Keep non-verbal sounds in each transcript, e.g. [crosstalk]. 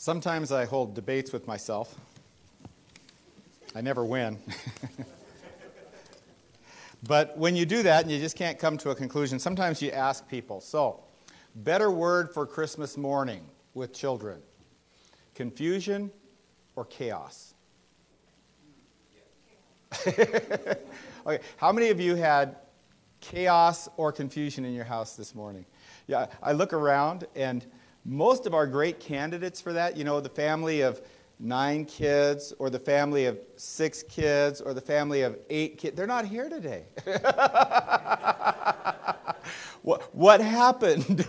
Sometimes I hold debates with myself. I never win. [laughs] but when you do that and you just can't come to a conclusion, sometimes you ask people. So, better word for Christmas morning with children confusion or chaos? [laughs] okay, how many of you had chaos or confusion in your house this morning? Yeah, I look around and most of our great candidates for that, you know, the family of nine kids or the family of six kids or the family of eight kids, they're not here today. [laughs] what, what happened? [laughs]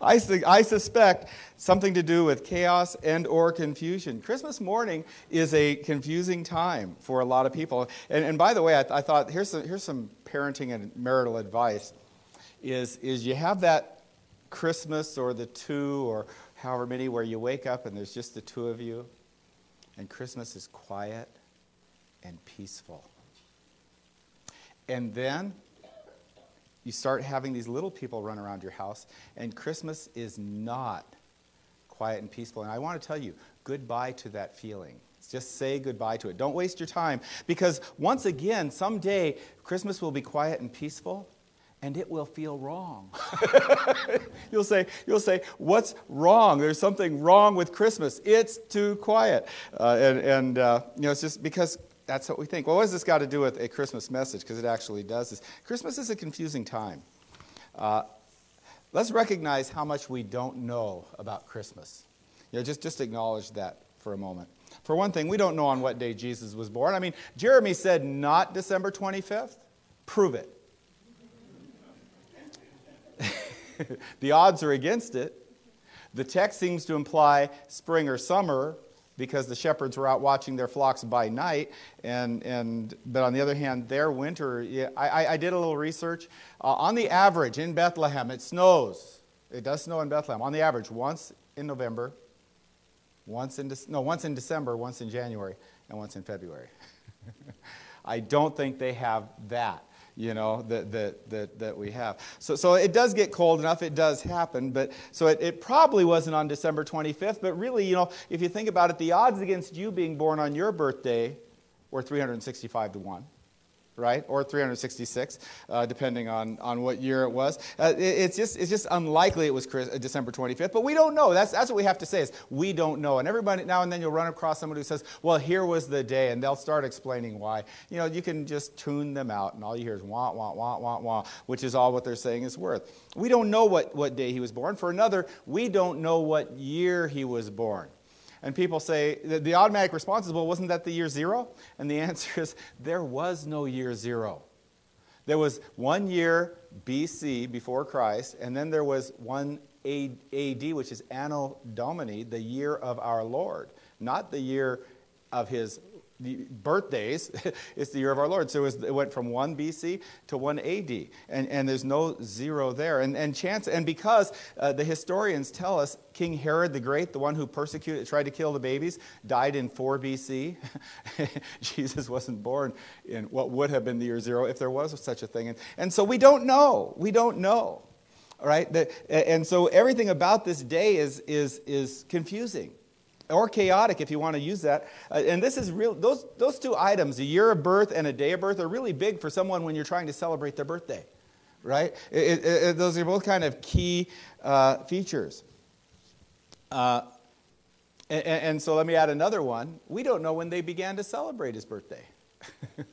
I, su- I suspect something to do with chaos and or confusion. Christmas morning is a confusing time for a lot of people. And, and by the way, I, I thought here's some, here's some parenting and marital advice is, is you have that Christmas or the two or however many where you wake up and there's just the two of you, and Christmas is quiet and peaceful. And then you start having these little people run around your house, and Christmas is not quiet and peaceful. And I want to tell you, goodbye to that feeling. Just say goodbye to it. Don't waste your time because once again, someday Christmas will be quiet and peaceful, and it will feel wrong. [laughs] you'll say, you'll say, what's wrong? There's something wrong with Christmas. It's too quiet. Uh, and and uh, you know, it's just because that's what we think. Well, what has this got to do with a Christmas message? Because it actually does this. Christmas is a confusing time. Uh, let's recognize how much we don't know about Christmas. You know, just, just acknowledge that for a moment. For one thing, we don't know on what day Jesus was born. I mean, Jeremy said not December 25th. Prove it. [laughs] the odds are against it. The text seems to imply spring or summer because the shepherds were out watching their flocks by night. And, and, but on the other hand, their winter, yeah, I, I did a little research. Uh, on the average in Bethlehem, it snows. It does snow in Bethlehem. On the average, once in November, once in, De- no, once in December, once in January, and once in February. [laughs] I don't think they have that you know, that, that, that, that we have. So, so it does get cold enough, it does happen, but so it, it probably wasn't on December 25th, but really, you know, if you think about it, the odds against you being born on your birthday were 365 to 1 right? Or 366, uh, depending on, on what year it was. Uh, it, it's, just, it's just unlikely it was Chris, uh, December 25th, but we don't know. That's, that's what we have to say is we don't know. And everybody, now and then you'll run across somebody who says, well, here was the day, and they'll start explaining why. You know, you can just tune them out, and all you hear is wah, wah, wah, wah, wah, which is all what they're saying is worth. We don't know what, what day he was born. For another, we don't know what year he was born. And people say, the automatic response is, well, wasn't that the year zero? And the [laughs] answer is, there was no year zero. There was one year BC before Christ, and then there was one AD, which is Anno Domini, the year of our Lord, not the year of his birthdays, [laughs] it's the year of our Lord. So it, went from 1 BC to 1 AD, and, and there's no zero there. And, and chance, and because uh, the historians tell us King Herod the Great, the one who persecuted, tried to kill the babies, died in 4 BC. [laughs] Jesus wasn't born in what would have been the year zero if there was such a thing. And, and so we don't know. We don't know. All right? And so everything about this day is, is, is confusing or chaotic if you want to use that. Uh, and this is real, those, those two items, a year of birth and a day of birth, are really big for someone when you're trying to celebrate their birthday, right? It, it, it, those are both kind of key uh, features. Uh, and, and, so let me add another one. We don't know when they began to celebrate his birthday. [laughs]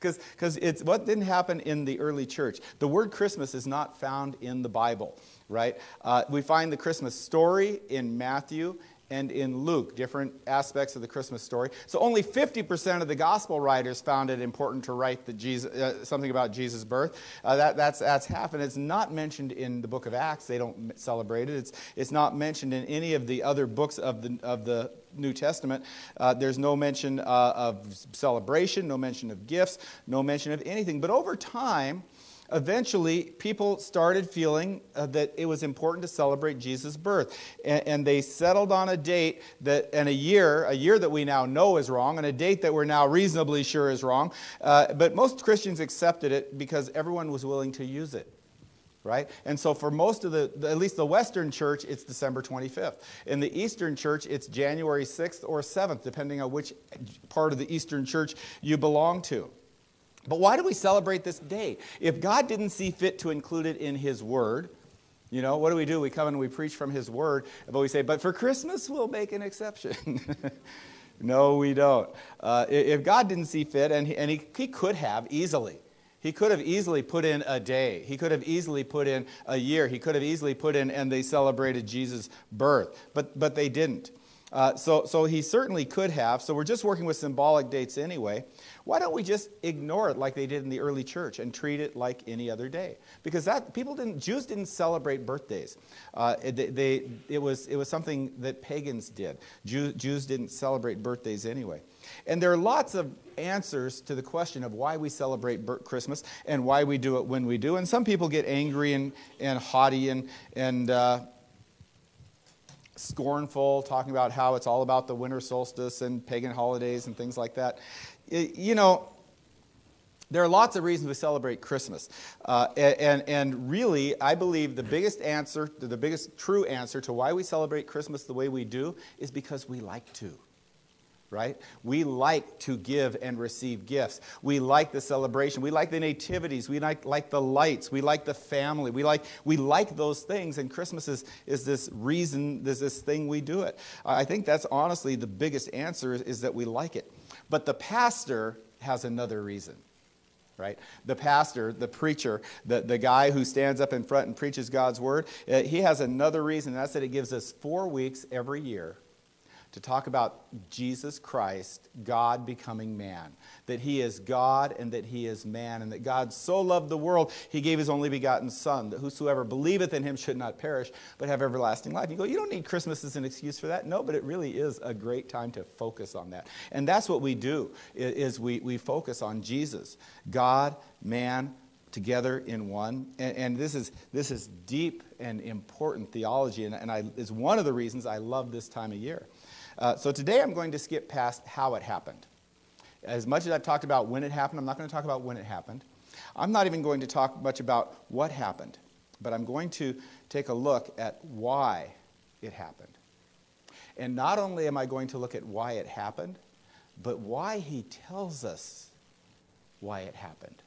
Because it's what didn't happen in the early church. The word Christmas is not found in the Bible, right? Uh, we find the Christmas story in Matthew and in Luke, different aspects of the Christmas story. So only 50% of the gospel writers found it important to write Jesus, uh, something about Jesus' birth. Uh, that, that's, that's half, and it's not mentioned in the book of Acts. They don't celebrate it. It's, it's not mentioned in any of the other books of the, of the New Testament. Uh, there's no mention uh, of celebration, no mention of gifts, no mention of anything. But over time, eventually people started feeling uh, that it was important to celebrate jesus' birth and, and, they settled on a date that and a year a year that we now know is wrong and a date that we're now reasonably sure is wrong uh, but most christians accepted it because everyone was willing to use it right? And so for most of the, at least the Western church, it's December 25th. In the Eastern church, it's January 6th or 7th, depending on which part of the Eastern church you belong to. But why do we celebrate this day? If God didn't see fit to include it in His Word, you know, what do we do? We come and we preach from His Word, but we say, but for Christmas, we'll make an exception. [laughs] no, we don't. Uh, if God didn't see fit, and, he, and he, he could have easily, he could have easily put in a day. He could have easily put in a year. He could have easily put in, and they celebrated Jesus' birth. But, but they didn't. Uh, so, so he certainly could have. So we're just working with symbolic dates anyway. Why don't we just ignore it like they did in the early church and treat it like any other day? Because that people didn't, Jews didn't celebrate birthdays. Uh, they, they, it, was, it was something that pagans did. Jew, Jews didn't celebrate birthdays anyway. And there are lots of answers to the question of why we celebrate Christmas and why we do it when we do. And some people get angry and, and haughty and, and uh, scornful, talking about how it's all about the winter solstice and pagan holidays and things like that. You know, there are lots of reasons we celebrate Christmas. Uh, and, and really, I believe the biggest answer, the biggest true answer to why we celebrate Christmas the way we do is because we like to right? We like to give and receive gifts. We like the celebration. We like the nativities. We like, like the lights. We like the family. We like, we like those things, and Christmas is, is this reason, there's this thing we do it. I think that's honestly the biggest answer is, is that we like it. But the pastor has another reason right? The pastor, the preacher, the, the guy who stands up in front and preaches God's word, uh, he has another reason. That's that it gives us four weeks every year to talk about Jesus Christ, God becoming man. That he is God and that he is man, and that God so loved the world, he gave his only begotten Son, that whosoever believeth in him should not perish, but have everlasting life. You go, you don't need Christmas as an excuse for that. No, but it really is a great time to focus on that. And that's what we do, is we, we focus on Jesus, God, man, together in one. And, and, this, is, this is deep and important theology, and, and I, is one of the reasons I love this time of year. Uh, so today I'm going to skip past how it happened. As much as I've talked about when it happened, I'm not going to talk about when it happened. I'm not even going to talk much about what happened, but I'm going to take a look at why it happened. And not only am I going to look at why it happened, but why he tells us why it happened.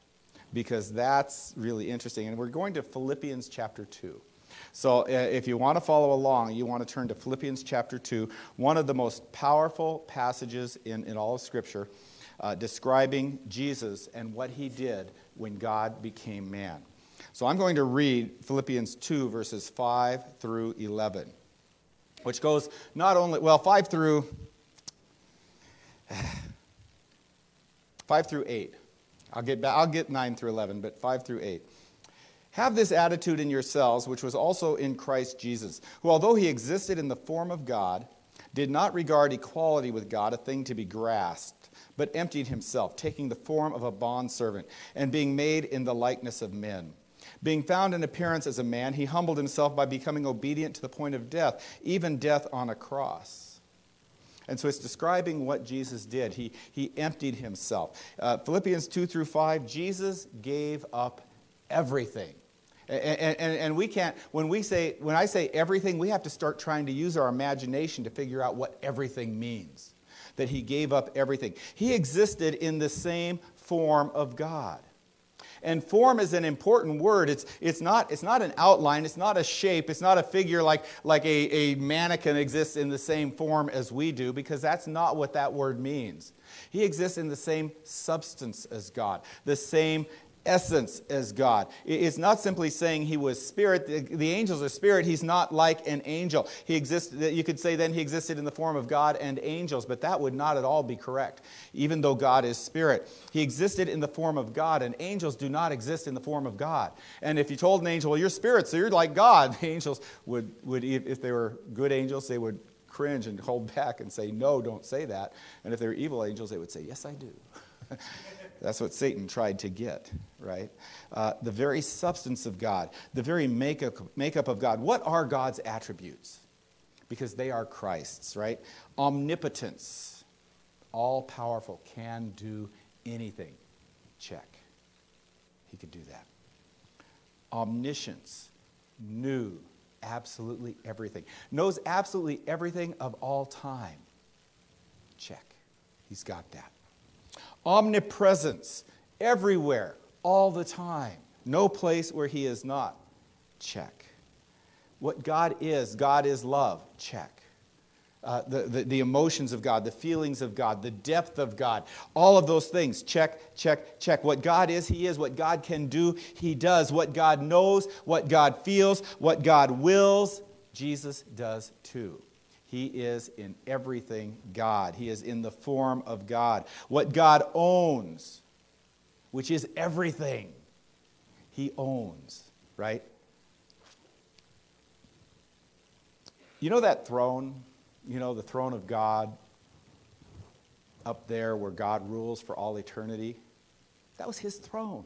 Because that's really interesting. And we're going to Philippians chapter 2. So uh, if you want to follow along, you want to turn to Philippians chapter 2, one of the most powerful passages in, in all of Scripture, uh, describing Jesus and what he did when God became man. So I'm going to read Philippians 2, verses 5 through 11, which goes not only, well, 5 through. [sighs] 5 through 8. I'll get, back, I'll get 9 through 11, but 5 through 8. Have this attitude in yourselves, which was also in Christ Jesus, who, although he existed in the form of God, did not regard equality with God a thing to be grasped, but emptied himself, taking the form of a bondservant, and being made in the likeness of men. Being found in appearance as a man, he humbled himself by becoming obedient to the point of death, even death on a cross. And so it's describing what Jesus did. He, he emptied himself. Uh, Philippians 2 through 5, Jesus gave up everything. And, and, and, we can't, when we say, when I say everything, we have to start trying to use our imagination to figure out what everything means. That he gave up everything. He existed in the same form of God. And form is an important word. It's, it's, not, it's not an outline, it's not a shape, it's not a figure like, like a, a mannequin exists in the same form as we do, because that's not what that word means. He exists in the same substance as God, the same essence as God. It's not simply saying he was spirit. The, angels are spirit. He's not like an angel. He exists, you could say then he existed in the form of God and angels, but that would not at all be correct, even though God is spirit. He existed in the form of God, and angels do not exist in the form of God. And if you told an angel, well, you're spirit, so you're like God, [laughs] the angels would, would if they were good angels, they would cringe and hold back and say, no, don't say that. And if they were evil angels, they would say, yes, I do. [laughs] That's what Satan tried to get, right? Uh, the very substance of God, the very makeup, makeup of God. What are God's attributes? Because they are Christ's, right? Omnipotence, all powerful, can do anything. Check. He could do that. omniscience, knew absolutely everything, knows absolutely everything of all time. Check. He's got that. Omnipresence, everywhere, all the time. No place where he is not. Check. What God is, God is love. Check. Uh, the, the, the, emotions of God, the feelings of God, the depth of God, all of those things. Check, check, check. What God is, He is. What God can do, He does. What God knows, what God feels, what God wills, Jesus does too. He is in everything God. He is in the form of God. What God owns, which is everything, He owns, right? You know that throne? you know, the throne of God up there where God rules for all eternity. That was his throne,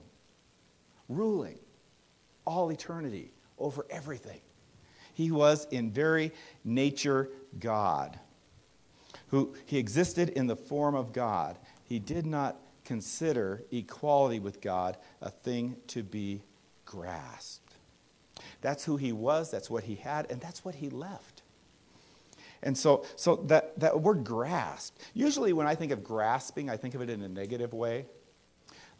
ruling all eternity over everything. He was in very nature God, who he existed in the form of God. He did not consider equality with God a thing to be grasped. That's who he was, that's what he had, and that's what he left. And so, so that, that word grasp, usually when I think of grasping, I think of it in a negative way.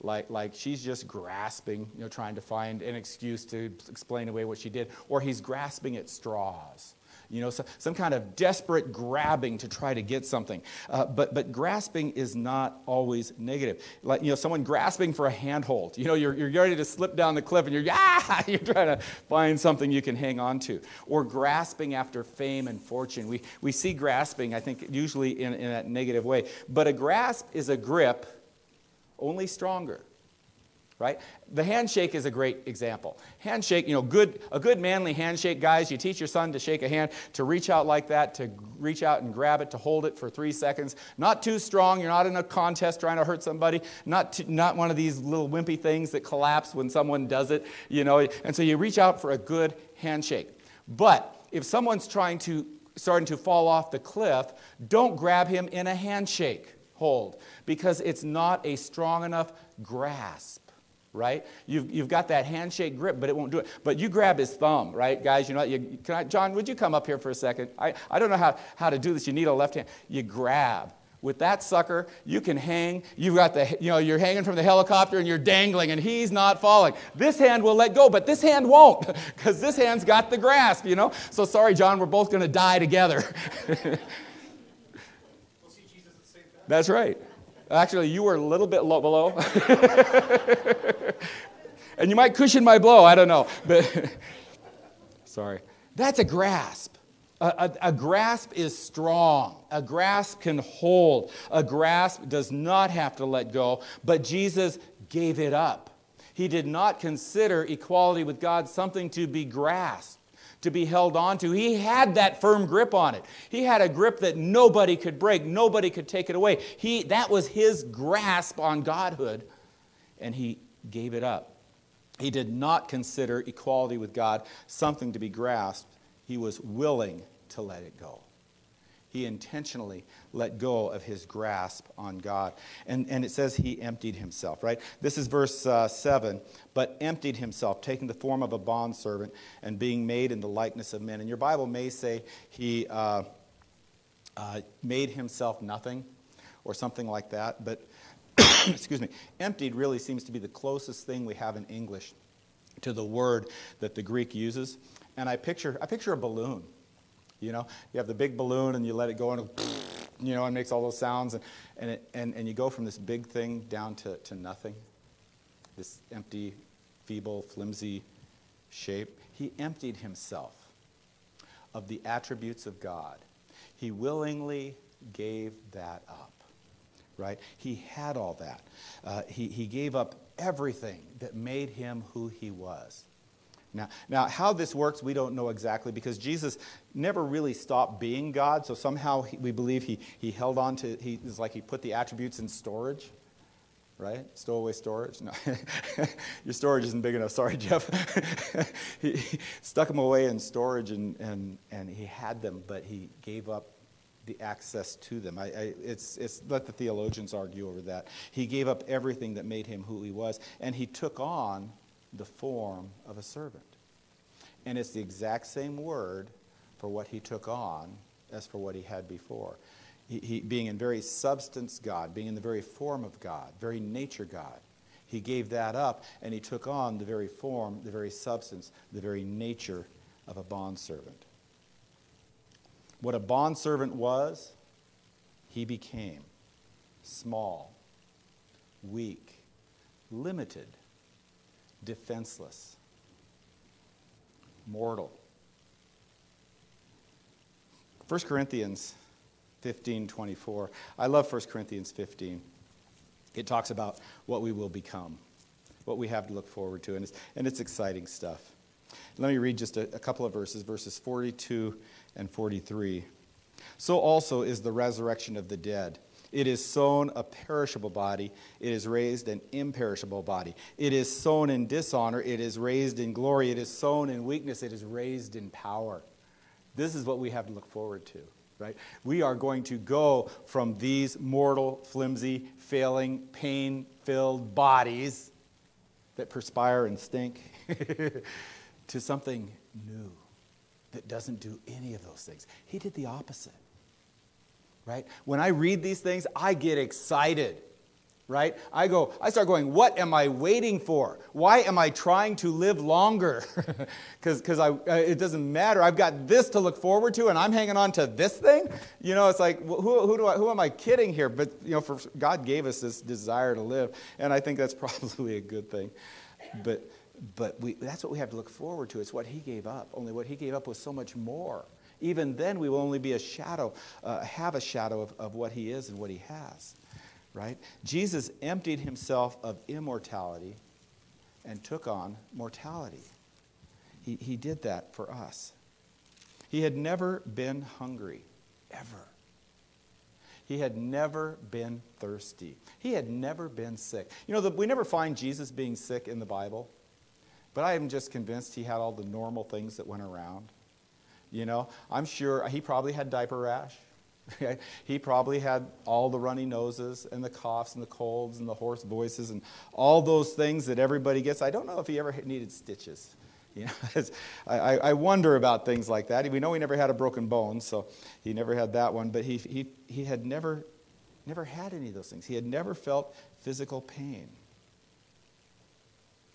Like, like she's just grasping, you know, trying to find an excuse to explain away what she did, or he's grasping at straws you know, so, some kind of desperate grabbing to try to get something. Uh, but, but grasping is not always negative. Like, you know, someone grasping for a handhold. You know, you're, you're ready to slip down the cliff and you're, yeah, [laughs] you're trying to find something you can hang on to. Or grasping after fame and fortune. We, we see grasping, I think, usually in, in a negative way. But a grasp is a grip, only stronger right? The handshake is a great example. Handshake, you know, good, a good manly handshake, guys. You teach your son to shake a hand, to reach out like that, to reach out and grab it, to hold it for three seconds. Not too strong. You're not in a contest trying to hurt somebody. Not, too, not one of these little wimpy things that collapse when someone does it, you know. And so you reach out for a good handshake. But if someone's trying to, starting to fall off the cliff, don't grab him in a handshake hold because it's not a strong enough grasp right? You've, you've got that handshake grip, but it won't do it. But you grab his thumb, right, guys? You know, you, I, John, would you come up here for a second? I, I don't know how, how to do this. You need a left hand. You grab. With that sucker, you can hang. You've got the, you know, you're hanging from the helicopter and you're dangling and he's not falling. This hand will let go, but this hand won't [laughs] because this hand's got the grasp, you know? So sorry, John, we're both going to die together. [laughs] That's right. Actually, you were a little bit low below. [laughs] and you might cushion my blow, I don't know. But [laughs] sorry. That's a grasp. A, a, a, grasp is strong. A grasp can hold. A grasp does not have to let go, but Jesus gave it up. He did not consider equality with God something to be grasped to be held on to. He had that firm grip on it. He had a grip that nobody could break, nobody could take it away. He, that was his grasp on Godhood, and he gave it up. He did not consider equality with God something to be grasped, he was willing to let it go he intentionally let go of his grasp on God. And, and it says he emptied himself, right? This is verse uh, 7. But emptied himself, taking the form of a bondservant and being made in the likeness of men. And your Bible may say he uh, uh, made himself nothing or something like that. But, [coughs] excuse me, emptied really seems to be the closest thing we have in English to the word that the Greek uses. And I picture, I picture a balloon you know, you have the big balloon and you let it go and you know, it makes all those sounds and, and, it, and, and you go from this big thing down to, to nothing, this empty, feeble, flimsy shape. He emptied himself of the attributes of God. He willingly gave that up, right? He had all that. Uh, he, he gave up everything that made him who he was. Now, now, how this works, we don't know exactly because Jesus never really stopped being God. So somehow he, we believe he, he held on to, he is like he put the attributes in storage, right? Stowaway storage. No, [laughs] your storage isn't big enough. Sorry, Jeff. [laughs] he, he stuck them away in storage and, and, and he had them, but he gave up the access to them. I, I, it's, it's, let the theologians argue over that. He gave up everything that made him who he was, and he took on the form of a servant. And it's the exact same word for what he took on as for what he had before. He, he, being in very substance God, being in the very form of God, very nature God, he gave that up and he took on the very form, the very substance, the very nature of a bondservant. What a bondservant was, he became small, weak, limited, defenseless, mortal. 1 Corinthians 15 24. I love 1 Corinthians 15. It talks about what we will become, what we have to look forward to, and it's, and it's exciting stuff. Let me read just a, a couple of verses, verses 42 and 43. So also is the resurrection of the dead. It is sown a perishable body, it is raised an imperishable body. It is sown in dishonor, it is raised in glory. It is sown in weakness, it is raised in power. This is what we have to look forward to, right? We are going to go from these mortal, flimsy, failing, pain filled bodies that perspire and stink [laughs] to something new that doesn't do any of those things. He did the opposite. Right? When I read these things, I get excited. Right? I go, I start going, what am I waiting for? Why am I trying to live longer? [laughs] Because uh, it doesn't matter. I've got this to look forward to, and I'm hanging on to this thing. You know, it's like, who, who, do I, who am I kidding here? But, you know, for, God gave us this desire to live, and I think that's [laughs] probably a good thing. But, but we, that's what we have to look forward to. It's what he gave up. Only what he gave up was so much more. Even then, we will only be a shadow, uh, have a shadow of, of what he is and what he has. Right? Jesus emptied himself of immortality and took on mortality. He, he did that for us. He had never been hungry, ever. He had never been thirsty. He had never been sick. You know, the, we never find Jesus being sick in the Bible. But I am just convinced he had all the normal things that went around. You know, I'm sure he probably had diaper rash. [laughs] he probably had all the runny noses and the coughs and the colds and the hoarse voices and all those things that everybody gets. I don't know if he ever needed stitches. [laughs] You know, I, I wonder about things like that. We know he never had a broken bone, so he never had that one. But he, he, he had never, never had any of those things. He had never felt physical pain.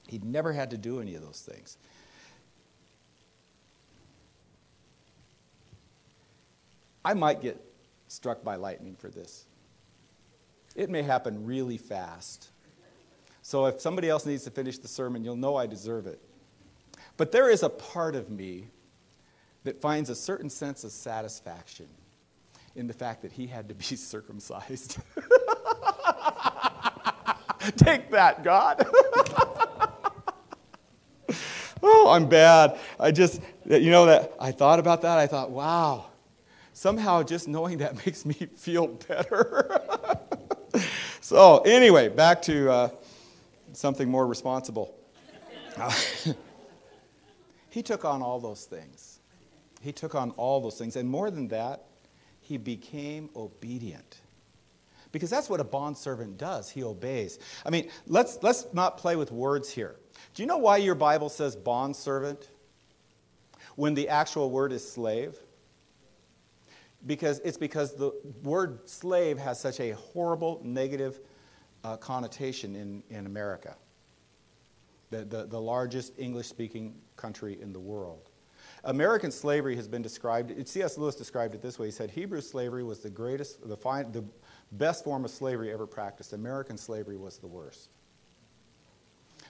He'd never had to do any of those things. I might get struck by lightning for this. It may happen really fast. So if somebody else needs to finish the sermon, you'll know I deserve it. But there is a part of me that finds a certain sense of satisfaction in the fact that he had to be [laughs] circumcised. [laughs] Take that, God. [laughs] oh, I'm bad. I just, you know, that I thought about that. I thought, wow, somehow just knowing that [laughs] makes me feel better. [laughs] so, anyway, back to uh, something more responsible. [laughs] he took on all those things. He took on all those things. And more than that, he became obedient. Because that's what a bondservant does. He obeys. I mean, let's, let's not play with words here. Do you know why your Bible says bondservant when the actual word is slave? Because it's because the word slave has such a horrible negative uh, connotation in, in America, the, the, the largest English speaking country in the world. American slavery has been described, C.S. Lewis described it this way. He said Hebrew slavery was the greatest, the, fine, the best form of slavery ever practiced. American slavery was the worst.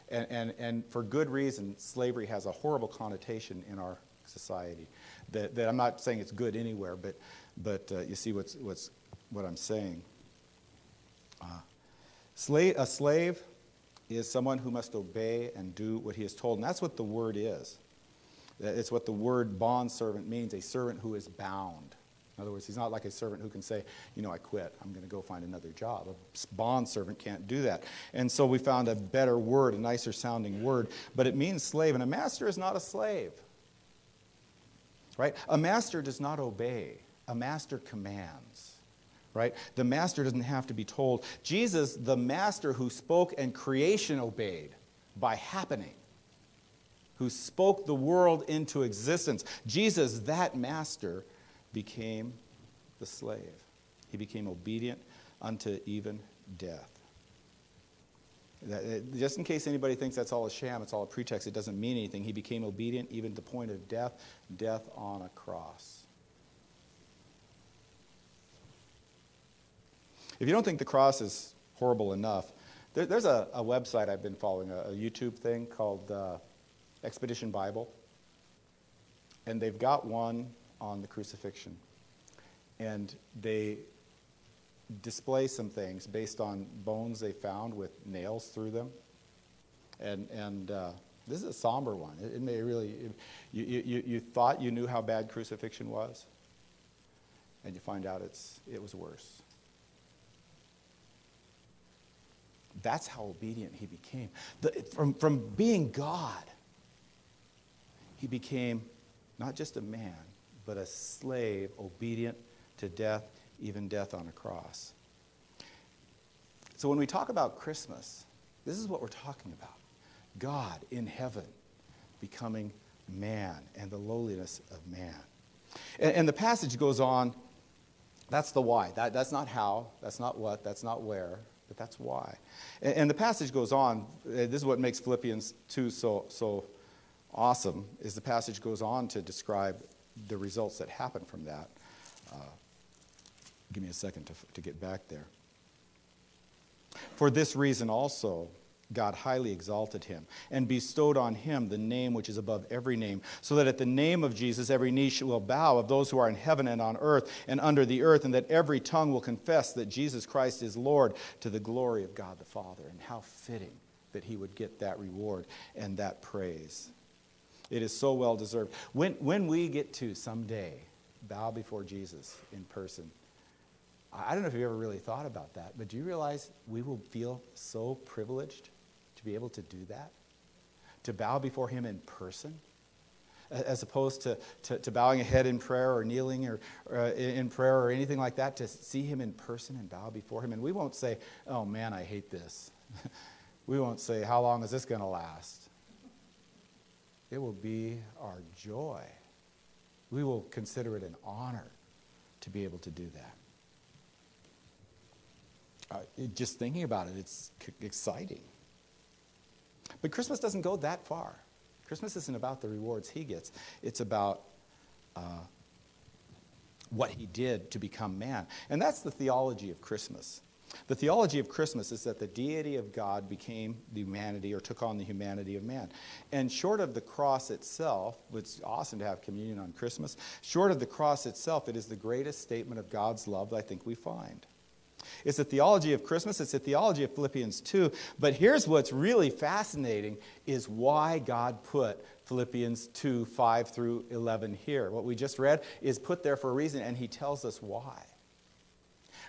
And, and, and for good reason, slavery has a horrible connotation in our society. That, that I'm not saying it's good anywhere, but, but uh, you see what's, what's, what I'm saying. Uh, slave, a slave is someone who must obey and do what he is told. And that's what the word is. It's what the word bond servant means a servant who is bound. In other words, he's not like a servant who can say, you know, I quit. I'm going to go find another job. A bond servant can't do that. And so we found a better word, a nicer sounding word, but it means slave. And a master is not a slave. Right? A master does not obey, a master commands. Right? The master doesn't have to be told. Jesus, the master who spoke and creation obeyed by happening. who spoke the world into existence. Jesus, that master, became the slave. He became obedient unto even death. Just in case anybody thinks that's all a sham, it's all a pretext, it doesn't mean anything. He became obedient even to the point of death, death on a cross. If you don't think the cross is horrible enough, there, there's a, a, website I've been following, a, a YouTube thing called uh, Expedition Bible. And they've got one on the crucifixion. And they display some things based on bones they found with nails through them. And, and uh, this is a somber one. It, it may really, it, you, you, you thought you knew how bad crucifixion was, and you find out it's, it was worse. That's how obedient he became. The, from, from being God, he became not just a man, but a slave, obedient to death, even death on a cross. So when we talk about Christmas, this is what we're talking about God in heaven becoming man and the lowliness of man. And, and the passage goes on. That's the why. That, that's not how, that's not what, that's not where but that's why. And, the passage goes on. Uh, this is what makes Philippians 2 so, so awesome, is the passage goes on to describe the results that happen from that. Uh, give me a second to, to get back there. For this reason also, God highly exalted him and bestowed on him the name which is above every name, so that at the name of Jesus every knee will bow of those who are in heaven and on earth and under the earth, and that every tongue will confess that Jesus Christ is Lord to the glory of God the Father. And how fitting that he would get that reward and that praise. It is so well deserved. When, when we get to someday bow before Jesus in person, I don't know if you've ever really thought about that, but do you realize we will feel so privileged to be able to do that? To bow before Him in person? As opposed to, to, to bowing a head in prayer or kneeling or, uh, in prayer or anything like that, to see Him in person and bow before Him. And we won't say, oh man, I hate this. [laughs] we won't say, how long is this going to last? It will be our joy. We will consider it an honor to be able to do that. Just thinking about it, it's c- exciting. But Christmas doesn't go that far. Christmas isn't about the rewards he gets, it's about uh, what he did to become man. And that's the theology of Christmas. The theology of Christmas is that the deity of God became the humanity or took on the humanity of man. And short of the cross itself, it's awesome to have communion on Christmas, short of the cross itself, it is the greatest statement of God's love that I think we find. It's the theology of Christmas, it's the theology of Philippians 2. But here's what's really fascinating is why God put Philippians 2, 5 through 11 here. What we just read is put there for a reason, and he tells us why.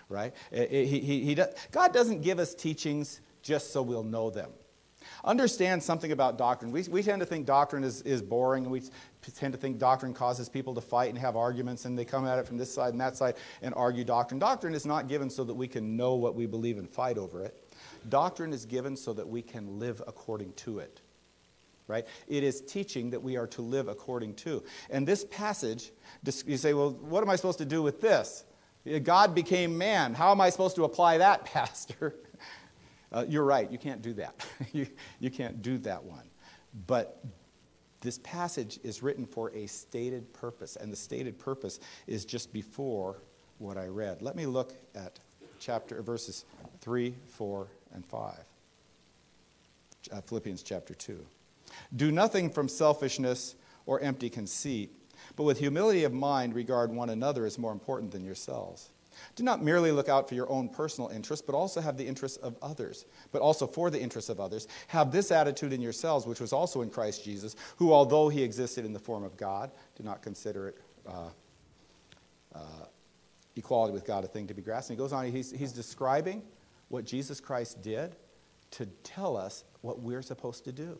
Right? Eh, eh, he, he, he, does, God doesn't give us teachings just so we'll know them. Understand something about doctrine. We, we tend to think doctrine is, is boring, and we tend to think doctrine causes people to fight and have arguments, and they come at it from this side and that side and argue doctrine. Doctrine is not given so that we can know what we believe and fight over it. Doctrine is given so that we can live according to it. Right? It is teaching that we are to live according to. And this passage, you say, well, what am I supposed to do with this? God became man. How am I supposed to apply that, [laughs] Pastor? Uh, you're right, you can't do that. [laughs] you, you can't do that one. But this passage is written for a stated purpose, and the stated purpose is just before what I read. Let me look at chapter verses 3, 4, and 5. Uh, Philippians chapter 2. Do nothing from selfishness or empty conceit, but with humility of mind regard one another as more important than yourselves. Do not merely look out for your own personal interests, but also have the interests of others, but also for the interests of others. Have this attitude in yourselves, which was also in Christ Jesus, who, although he existed in the form of God, did not consider it uh, uh, equality with God a thing to be grasped. And he goes on, he's, he's describing what Jesus Christ did to tell us what we're supposed to do.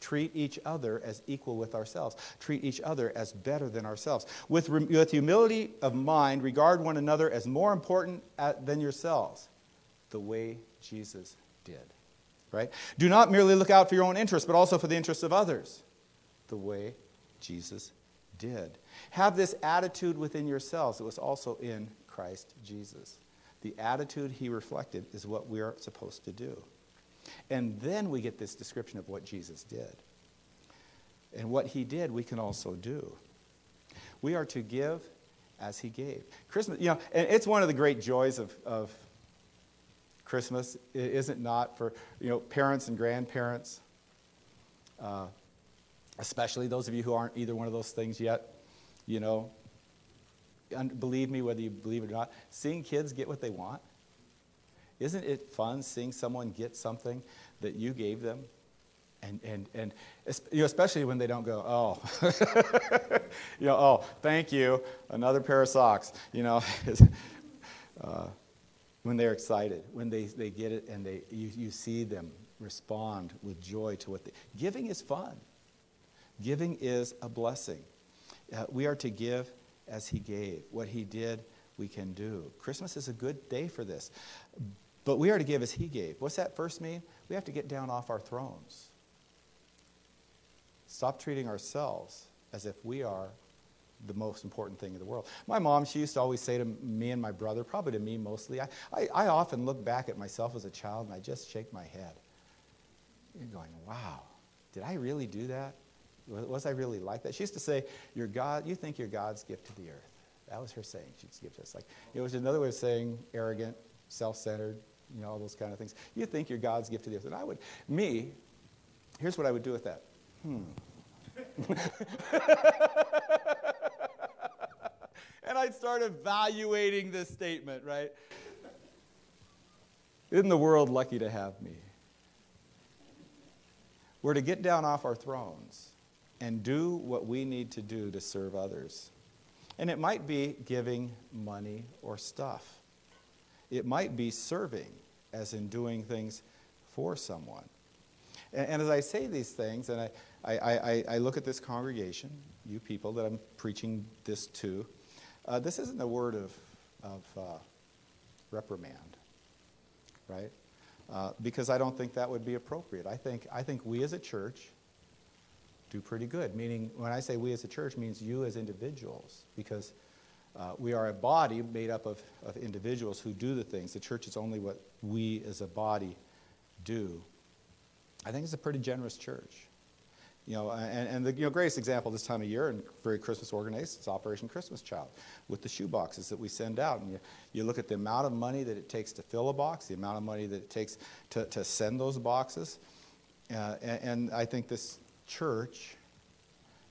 Treat each other as equal with ourselves. Treat each other as better than ourselves. With, with humility of mind, regard one another as more important at, than yourselves, the way Jesus did. Right? Do not merely look out for your own interests, but also for the interests of others. the way Jesus did. Have this attitude within yourselves. It was also in Christ Jesus. The attitude he reflected is what we are supposed to do. And then we get this description of what Jesus did. And what he did, we can also do. We are to give as he gave. Christmas, you know, and it's one of the great joys of, of Christmas, is it not, for, you know, parents and grandparents, uh, especially those of you who aren't either one of those things yet, you know, believe me, whether you believe it or not, seeing kids get what they want, isn't it fun seeing someone get something that you gave them? And, and, and especially when they don't go, oh, [laughs] you know, oh, thank you, another pair of socks, you know. [laughs] uh, when they're excited, when they, they get it and they, you, you see them respond with joy to what they, giving is fun. Giving is a blessing. Uh, we are to give as he gave. What he did, we can do. Christmas is a good day for this. But we are to give as he gave. What's that first mean? We have to get down off our thrones. Stop treating ourselves as if we are the most important thing in the world. My mom, she used to always say to me and my brother, probably to me mostly, I, I, I often look back at myself as a child and I just shake my head. You're going, wow, did I really do that? Was I really like that? She used to say, "You're God. You think you're God's gift to the earth." That was her saying. She'd give us like it was another way of saying arrogant, self-centered, you know, all those kind of things. You think you're God's gift to the earth, and I would. Me, here's what I would do with that. Hmm. [laughs] and I'd start evaluating this statement, right? Isn't the world lucky to have me? We're to get down off our thrones and do what we need to do to serve others. And it might be giving money or stuff. It might be serving, as in doing things for someone. And, and as I say these things, and I, I, I, I, look at this congregation, you people that I'm preaching this to, uh, this isn't a word of, of uh, reprimand, right? Uh, because I don't think that would be appropriate. I think, I think we as a church do pretty good. Meaning, when I say we as a church, means you as individuals, because uh, we are a body made up of, of individuals who do the things. The church is only what we as a body do. I think it's a pretty generous church. You know, and, and the you know, greatest example this time of year and very Christmas organized is Operation Christmas Child with the shoe boxes that we send out. And you, you look at the amount of money that it takes to fill a box, the amount of money that it takes to, to send those boxes. Uh, and, and I think this church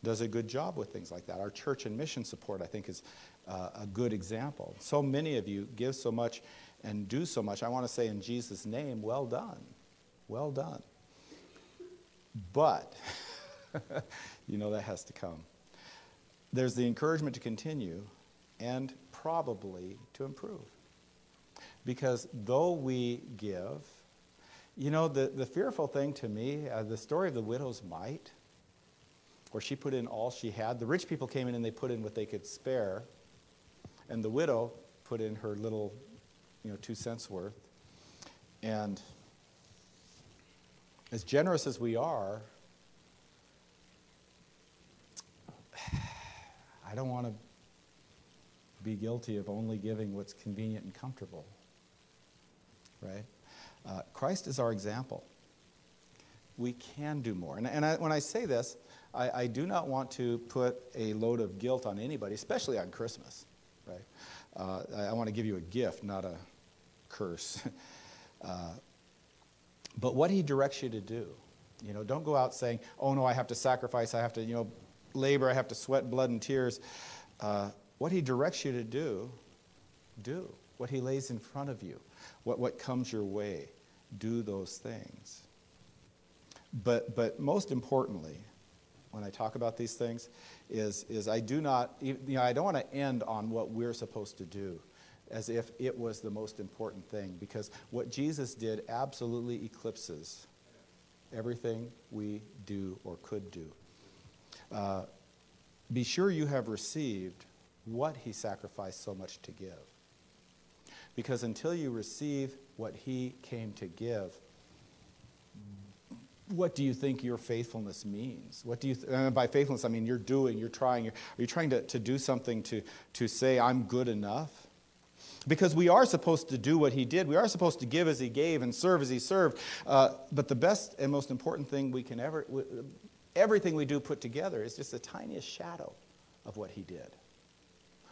does a good job with things like that. Our church and mission support, I think, is uh, a good example. So many of you give so much and do so much. I want to say in Jesus' name, well done. Well done. But, [laughs] you know, that has to come. There's the encouragement to continue and probably to improve. Because though we give, you know, the, the fearful thing to me, uh, the story of the widow's mite, where she put in all she had. The rich people came in and they put in what they could spare, and the widow put in her little, you know, two cents worth. And as generous as we are, [sighs] I don't want to be guilty of only giving what's convenient and comfortable. Right? Uh, Christ is our example. We can do more. And, and I, when I say this, I, I, do not want to put a load of guilt on anybody, especially on Christmas. Right? Uh, I, I want to give you a gift, not a curse. [laughs] uh, but what he directs you to do, you know, don't go out saying, "Oh no, I have to sacrifice. I have to, you know, labor. I have to sweat blood and tears." Uh, what he directs you to do, do. What he lays in front of you, what, what comes your way, do those things. But, but most importantly, when I talk about these things, is, is I do not, you know, I don't want to end on what we're supposed to do as if it was the most important thing, because what Jesus did absolutely eclipses everything we do or could do. Uh, be sure you have received what he sacrificed so much to give. Because until you receive what he came to give, what do you think your faithfulness means? What do you, th- by faithfulness, I mean you're doing, you're trying, you're, are you trying to, to do something to, to say, I'm good enough? Because we are supposed to do what he did. We are supposed to give as he gave and serve as he served. Uh, but the best and most important thing we can ever, everything we do put together is just the tiniest shadow of what he did,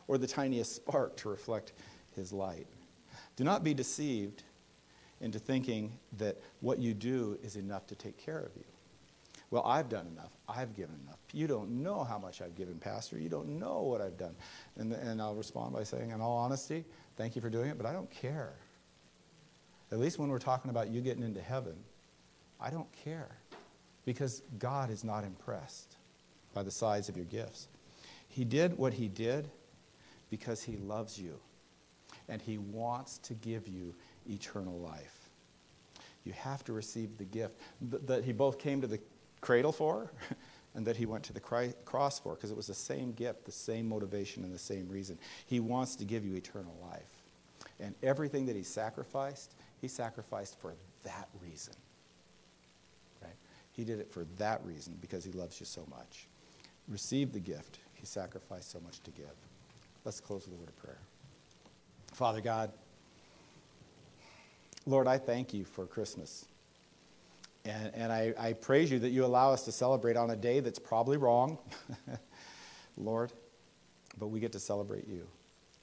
or the tiniest spark to reflect his light. Do not be deceived into thinking that what you do is enough to take care of you. Well, I've done enough. I've given enough. You don't know how much I've given, Pastor. You don't know what I've done. And, and I'll respond by saying, in all honesty, thank you for doing it, but I don't care. At least when we're talking about you getting into heaven, I don't care because God is not impressed by the size of your gifts. He did what he did because he loves you and he wants to give you eternal life. You have to receive the gift that he both came to the cradle for [laughs] and that he went to the cross for because it was the same gift, the same motivation, and the same reason. He wants to give you eternal life. And everything that he sacrificed, he sacrificed for that reason. Right? He did it for that reason because he loves you so much. Receive the gift. He sacrificed so much to give. Let's close with a word of prayer. Father God, Lord, I thank you for Christmas. And, and I, I praise you that you allow us to celebrate on a day that's probably wrong, [laughs] Lord, but we get to celebrate you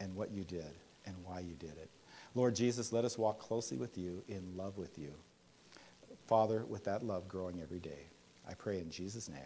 and what you did and why you did it. Lord Jesus, let us walk closely with you in love with you. Father, with that love growing every day. I pray in Jesus' name.